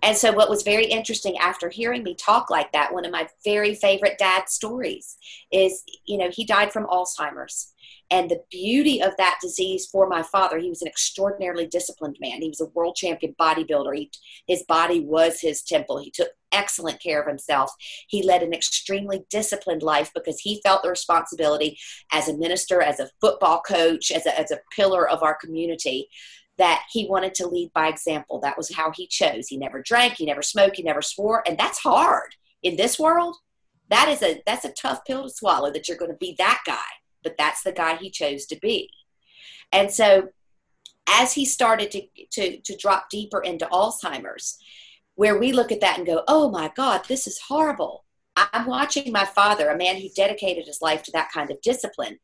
And so what was very interesting after hearing me talk like that one of my very favorite dad stories is you know he died from alzheimer's and the beauty of that disease for my father, he was an extraordinarily disciplined man. He was a world champion bodybuilder. He, his body was his temple. He took excellent care of himself. He led an extremely disciplined life because he felt the responsibility as a minister, as a football coach, as a, as a pillar of our community that he wanted to lead by example. That was how he chose. He never drank, he never smoked, he never swore, and that's hard in this world. That is a that's a tough pill to swallow that you're going to be that guy but that's the guy he chose to be. And so as he started to, to, to drop deeper into Alzheimer's, where we look at that and go, oh my God, this is horrible. I'm watching my father, a man who dedicated his life to that kind of discipline,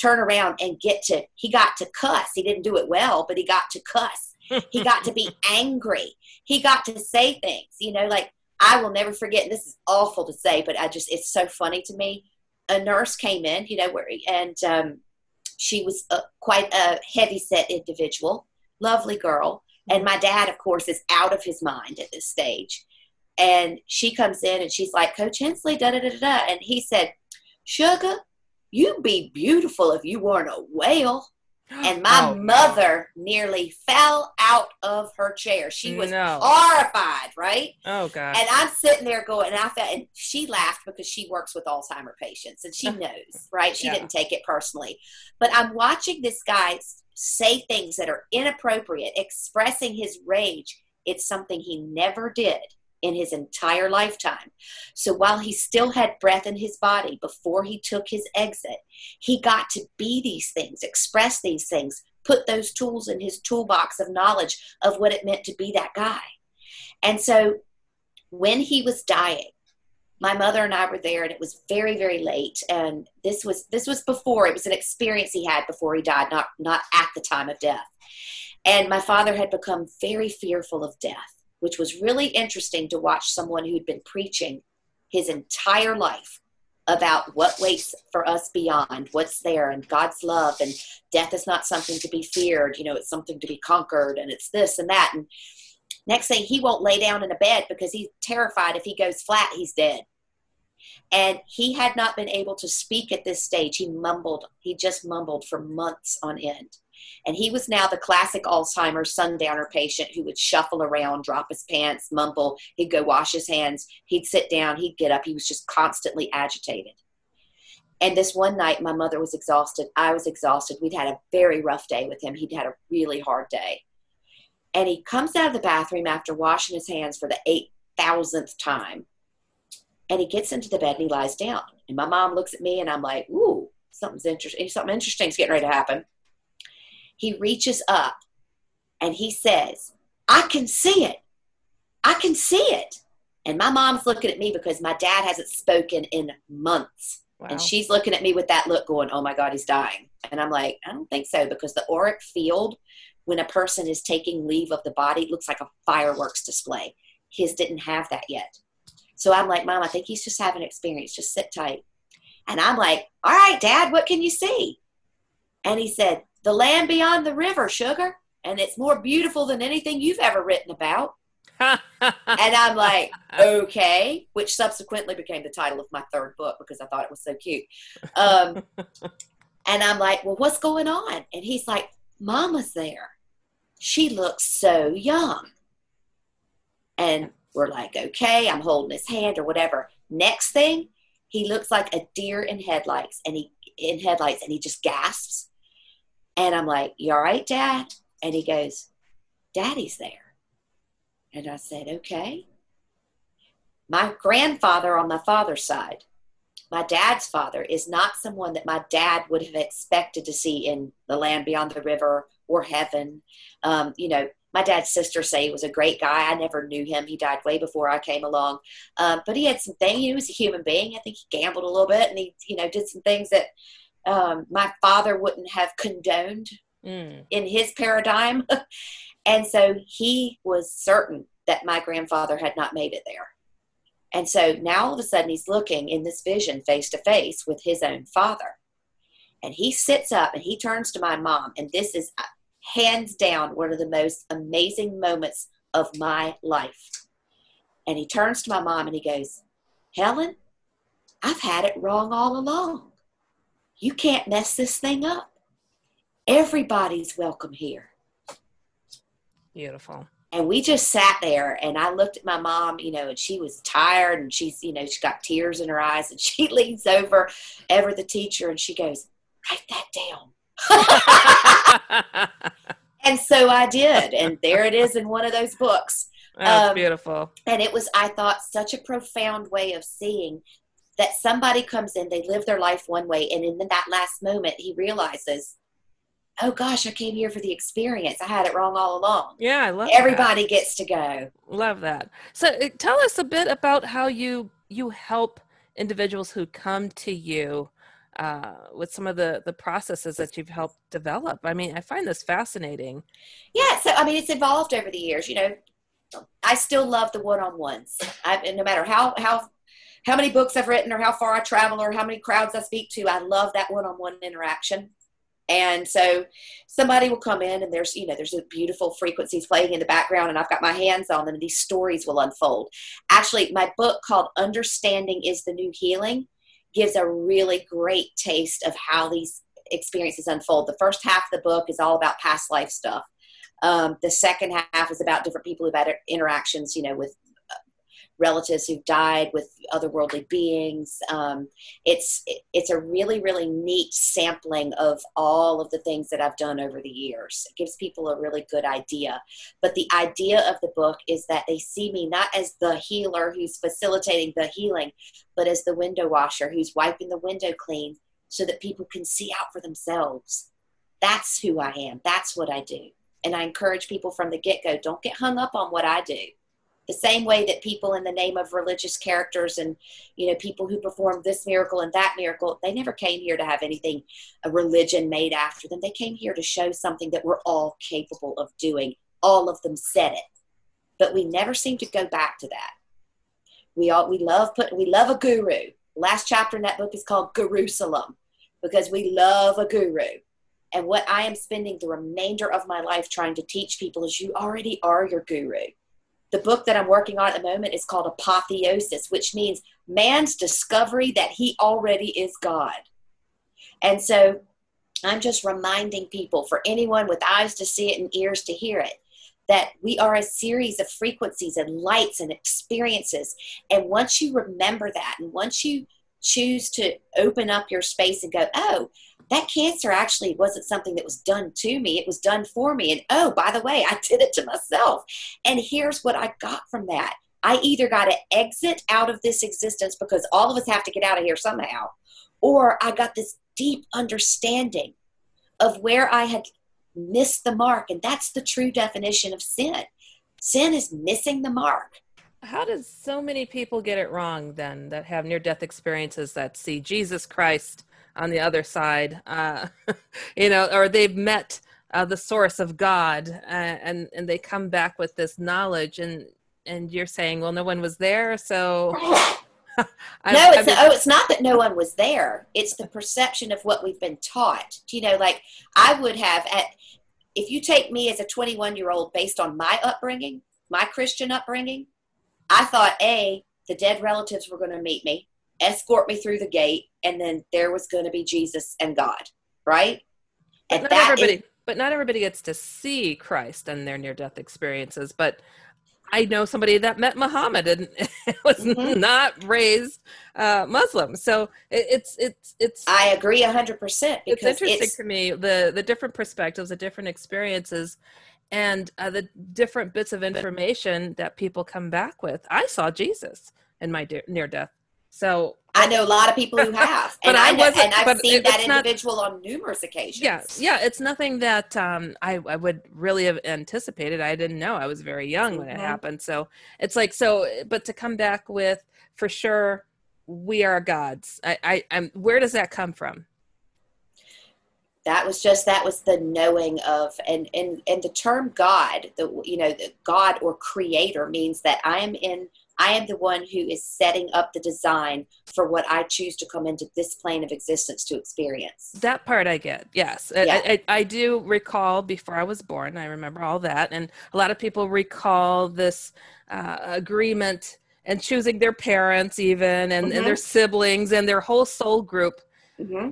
turn around and get to, he got to cuss. He didn't do it well, but he got to cuss. he got to be [laughs] angry. He got to say things, you know, like I will never forget, and this is awful to say, but I just, it's so funny to me. A nurse came in, you know, where, and um, she was a, quite a heavy set individual, lovely girl. And my dad, of course, is out of his mind at this stage. And she comes in and she's like, Coach Hensley, da da da da. And he said, Sugar, you'd be beautiful if you weren't a whale. And [gasps] my oh, mother no. nearly fell out of her chair. She was no. horrified, right? Oh God. And I'm sitting there going, and I felt and she laughed because she works with Alzheimer patients and she [laughs] knows, right? She yeah. didn't take it personally. But I'm watching this guy say things that are inappropriate, expressing his rage. It's something he never did in his entire lifetime. So while he still had breath in his body before he took his exit, he got to be these things, express these things, put those tools in his toolbox of knowledge of what it meant to be that guy. And so when he was dying, my mother and I were there and it was very very late and this was this was before it was an experience he had before he died not not at the time of death. And my father had become very fearful of death which was really interesting to watch someone who'd been preaching his entire life about what waits for us beyond, what's there, and God's love, and death is not something to be feared. You know, it's something to be conquered, and it's this and that. And next thing, he won't lay down in a bed because he's terrified if he goes flat, he's dead. And he had not been able to speak at this stage. He mumbled, he just mumbled for months on end. And he was now the classic Alzheimer's sundowner patient who would shuffle around, drop his pants, mumble. He'd go wash his hands. He'd sit down. He'd get up. He was just constantly agitated. And this one night, my mother was exhausted. I was exhausted. We'd had a very rough day with him. He'd had a really hard day. And he comes out of the bathroom after washing his hands for the 8,000th time. And he gets into the bed and he lies down. And my mom looks at me and I'm like, ooh, something's interesting. Something interesting is getting ready to happen he reaches up and he says, I can see it. I can see it. And my mom's looking at me because my dad hasn't spoken in months. Wow. And she's looking at me with that look going, oh my God, he's dying. And I'm like, I don't think so because the auric field, when a person is taking leave of the body, looks like a fireworks display. His didn't have that yet. So I'm like, Mom, I think he's just having an experience. Just sit tight. And I'm like, all right, Dad, what can you see? And he said, the Land Beyond the River, sugar. And it's more beautiful than anything you've ever written about. [laughs] and I'm like, okay, which subsequently became the title of my third book because I thought it was so cute. Um, [laughs] and I'm like, well, what's going on? And he's like, Mama's there. She looks so young. And we're like, okay, I'm holding his hand or whatever. Next thing, he looks like a deer in headlights and he in headlights and he just gasps and I'm like, You all right, Dad? And he goes, Daddy's there. And I said, Okay. My grandfather on my father's side, my dad's father, is not someone that my dad would have expected to see in the land beyond the river or heaven. Um, you know, my dad's sister say he was a great guy. I never knew him. He died way before I came along. Um, but he had some things. He was a human being. I think he gambled a little bit and he, you know, did some things that um, my father wouldn't have condoned mm. in his paradigm. [laughs] and so he was certain that my grandfather had not made it there. And so now all of a sudden he's looking in this vision face to face with his own father. And he sits up and he turns to my mom. And this is uh, hands down one of the most amazing moments of my life. And he turns to my mom and he goes, Helen, I've had it wrong all along you can't mess this thing up. Everybody's welcome here. Beautiful. And we just sat there and I looked at my mom, you know, and she was tired and she's, you know, she's got tears in her eyes and [laughs] she leans over ever the teacher and she goes, write that down. [laughs] and so I did. And there it is in one of those books. That's um, beautiful. And it was, I thought, such a profound way of seeing that somebody comes in, they live their life one way, and in that last moment, he realizes, oh gosh, I came here for the experience. I had it wrong all along. Yeah, I love Everybody that. gets to go. Love that. So uh, tell us a bit about how you you help individuals who come to you uh, with some of the the processes that you've helped develop. I mean, I find this fascinating. Yeah, so I mean, it's evolved over the years. You know, I still love the one-on-ones. I, no matter how how how many books I've written or how far I travel or how many crowds I speak to, I love that one-on-one interaction. And so somebody will come in and there's, you know, there's a beautiful frequencies playing in the background and I've got my hands on them and these stories will unfold. Actually, my book called Understanding is the New Healing gives a really great taste of how these experiences unfold. The first half of the book is all about past life stuff. Um, the second half is about different people who've had interactions, you know, with relatives who've died with otherworldly beings. Um, it's it's a really really neat sampling of all of the things that I've done over the years. It gives people a really good idea. But the idea of the book is that they see me not as the healer who's facilitating the healing, but as the window washer who's wiping the window clean so that people can see out for themselves. That's who I am. That's what I do. And I encourage people from the get go don't get hung up on what I do the same way that people in the name of religious characters and you know people who perform this miracle and that miracle they never came here to have anything a religion made after them. They came here to show something that we're all capable of doing. All of them said it. But we never seem to go back to that. We all we love put we love a guru. Last chapter in that book is called Jerusalem because we love a guru. And what I am spending the remainder of my life trying to teach people is you already are your guru the book that I'm working on at the moment is called Apotheosis, which means man's discovery that he already is God. And so I'm just reminding people, for anyone with eyes to see it and ears to hear it, that we are a series of frequencies and lights and experiences. And once you remember that, and once you choose to open up your space and go, oh, that cancer actually wasn't something that was done to me, it was done for me. And oh, by the way, I [laughs] did it to myself. And here's what I got from that I either got to exit out of this existence because all of us have to get out of here somehow, or I got this deep understanding of where I had missed the mark. And that's the true definition of sin. Sin is missing the mark. How does so many people get it wrong then that have near death experiences that see Jesus Christ on the other side, uh, [laughs] you know, or they've met uh, the source of God, uh, and and they come back with this knowledge, and and you're saying, well, no one was there, so. [laughs] no, it's oh, it's not that no one was there. It's the perception of what we've been taught. You know, like I would have at if you take me as a 21 year old based on my upbringing, my Christian upbringing, I thought a the dead relatives were going to meet me escort me through the gate, and then there was going to be Jesus and God, right? And but not everybody, is, but not everybody gets to see Christ and their near-death experiences. But I know somebody that met Muhammad and [laughs] was mm-hmm. not raised uh, Muslim. So it, it's it's it's. I agree hundred percent. It's interesting it's, to me the the different perspectives, the different experiences, and uh, the different bits of information that people come back with. I saw Jesus in my de- near death so I know a lot of people who have, [laughs] but I, I wasn't. And I've seen that individual not, on numerous occasions. Yeah, yeah, it's nothing that um, I, I would really have anticipated. I didn't know. I was very young mm-hmm. when it mm-hmm. happened. So it's like so. But to come back with for sure, we are gods. I, I, I'm. Where does that come from? that was just that was the knowing of and and and the term god the you know the god or creator means that i am in I am the one who is setting up the design for what I choose to come into this plane of existence to experience. That part I get, yes. Yeah. I, I, I, do recall before I was born, I remember all that. And a lot of people recall this uh, agreement and choosing their parents, even, and, mm-hmm. and, their siblings and their whole soul group. Mm-hmm.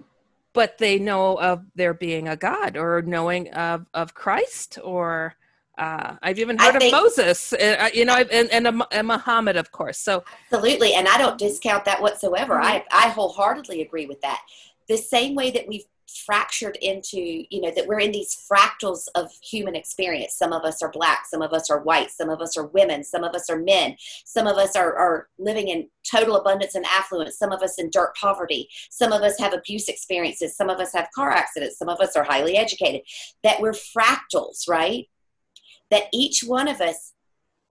But they know of there being a God or knowing of, of Christ or uh, I've even heard of Moses, uh, uh, you know, and, and, and, Muhammad, of course. So absolutely, and I don't discount that whatsoever. Mm-hmm. I I wholeheartedly agree with that. The same way that we've fractured into, you know, that we're in these fractals of human experience. Some of us are black, some of us are white, some of us are women, some of us are men, some of us are, are living in total abundance and affluence, some of us in dirt poverty, some of us have abuse experiences, some of us have car accidents, some of us are highly educated. That we're fractals, right? That each one of us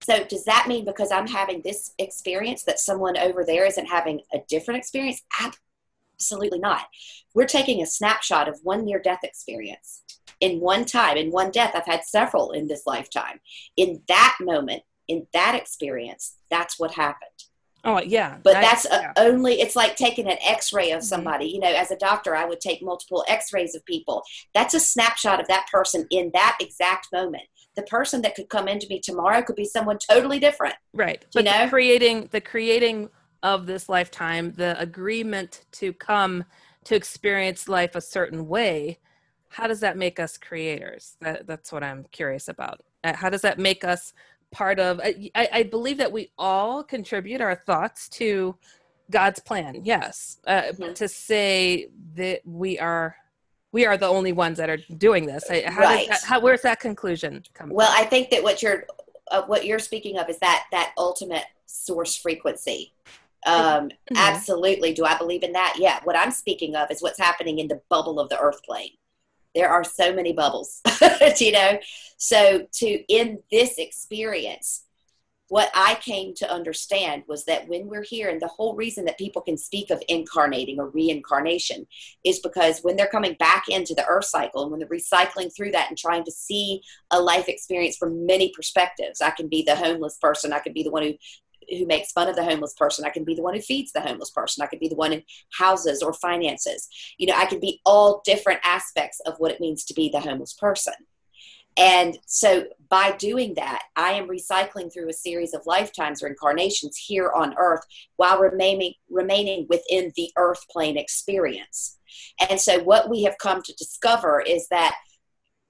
So does that mean because I'm having this experience that someone over there isn't having a different experience? Absolutely not. We're taking a snapshot of one near death experience in one time, in one death. I've had several in this lifetime. In that moment, in that experience, that's what happened. Oh yeah, but that's yeah. only. It's like taking an X-ray of mm-hmm. somebody. Mm-hmm. You know, as a doctor, I would take multiple X-rays of people. That's a snapshot of that person in that exact moment. The person that could come into me tomorrow could be someone totally different. Right. You but know, the creating the creating of this lifetime, the agreement to come to experience life a certain way. How does that make us creators? That, that's what I'm curious about. Uh, how does that make us part of I, I, believe that we all contribute our thoughts to god's plan yes uh, mm-hmm. to say that we are we are the only ones that are doing this. How right. That, how, where's that conclusion come well from? i think that what you're uh, what you're speaking of is that that ultimate source frequency. Um, mm-hmm. absolutely. Do i believe in that? Yeah. What i'm speaking of is what's happening in the bubble of the earth plane. There are so many bubbles [laughs] you know? So to in this experience what i came to understand was that when we're here and the whole reason that people can speak of incarnating or reincarnation is because when they're coming back into the earth cycle and when they're recycling through that and trying to see a life experience from many perspectives i can be the homeless person i can be the one who who makes fun of the homeless person. I can be the one who feeds the homeless person. I could be the one in houses or finances. You know, I could be all different aspects of what it means to be the homeless person. And so by doing that, I am recycling through a series of lifetimes or incarnations here on earth while remaining remaining within the earth plane experience. And so what we have come to discover is that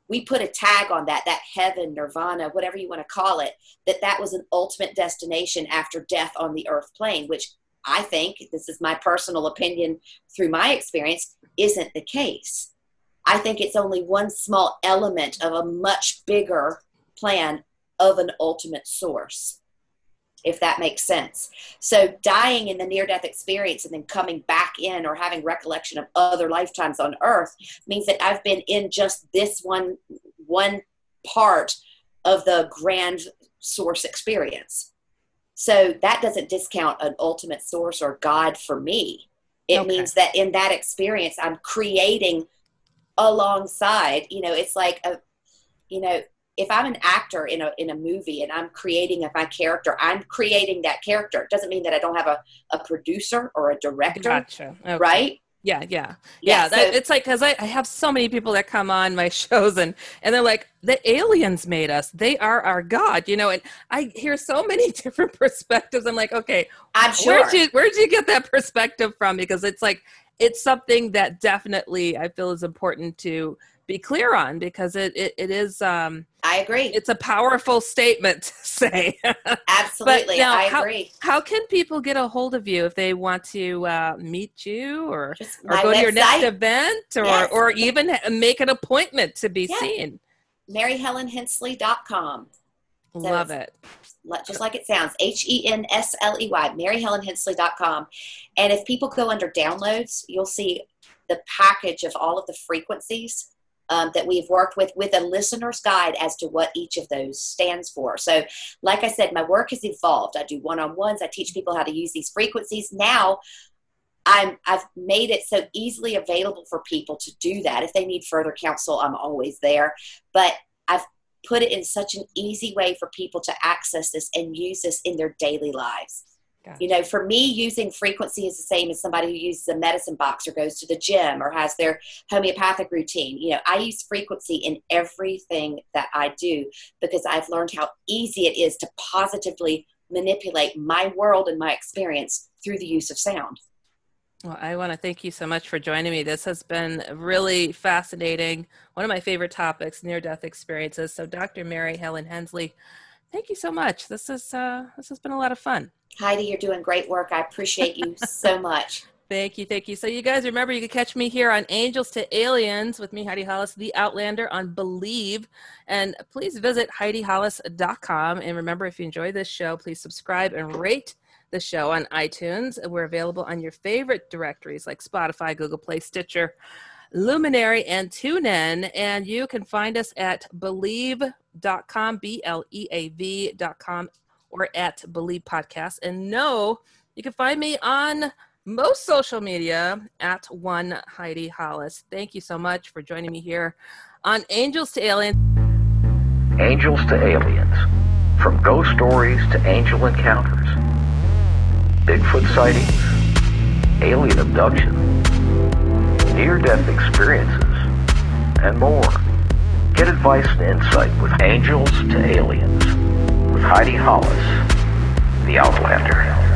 we put a tag on that that heaven nirvana whatever you want to call it that that was an ultimate destination after death on the earth plane which i think this is my personal opinion through my experience isn't the case i think it's only one small element of a much bigger plan of an ultimate source if that makes sense. So dying in the near death experience and then coming back in or having recollection of other lifetimes on earth means that I've been in just this one one part of the grand source experience. So that doesn't discount an ultimate source or God for me. It okay. means that in that experience I'm creating alongside, you know, it's like a you know, if I'm an actor in a in a movie and I'm creating a my character, I'm creating that character. It doesn't mean that I don't have a, a producer or a director. Gotcha. Okay. Right? Yeah, yeah, yeah. yeah so, it's like because I, I have so many people that come on my [laughs] shows and and they're like, the aliens made us. They are our god, you know. And I hear so many [laughs] different perspectives. I'm like, okay, I'm sure. Where'd you where'd you get that perspective from? Because it's like it's something that definitely I feel is important to be clear on because it, it, it is um i agree it's a powerful statement to [laughs] say absolutely now, i how, agree how can people get a hold of you if they want to uh, meet you or, or go website. to your next event or, yes. or even make an appointment to be yeah. seen maryhelenhensley.com so love it just like it sounds h-e-n-s-l-e-y maryhelenhensley.com and if people go under downloads you'll see the package of all of the frequencies um, that we've worked with with a listener's guide as to what each of those stands for. So, like I said, my work has evolved. I do one on ones, I teach people how to use these frequencies. Now, I'm, I've made it so easily available for people to do that. If they need further counsel, I'm always there. But put it in such an easy way for people to access this and use this in their daily lives. Gotcha. You know, for me, using frequency is the same as somebody who uses a medicine box or goes to the gym or has their homeopathic routine. You know, I use frequency in everything that I do because I've learned how easy it is to positively manipulate my world and my experience through the use of sound. Well, I want to thank you so much for joining me. This has been really fascinating. One of my favorite topics, near death experiences. So, Dr. Mary Helen Hensley, thank you so much. This is uh, this has been a lot of fun. Heidi, you're doing great work. I appreciate you so [laughs] much. Thank you, thank you. So you guys remember you can catch me here on Angels to Aliens with me, Heidi Hollis, the Outlander on Bleav. And please visit HeidiHollis.com. And remember, if you enjoy this show, please subscribe and rate the show on iTunes. We're available on your favorite directories like Spotify, Google Play, Stitcher, Luminary, and TuneIn. And you can find us at bleav.com, B L E A V.com, or at Bleav Podcast. And no, you can find me on most social media at one Heidi Hollis. Thank you so much for joining me here on Angels to Aliens. Angels to Aliens. From ghost stories to angel encounters, Bigfoot sightings, alien abduction, near death experiences, and more. Get advice and insight with Angels to Aliens with Heidi Hollis, the Outlander.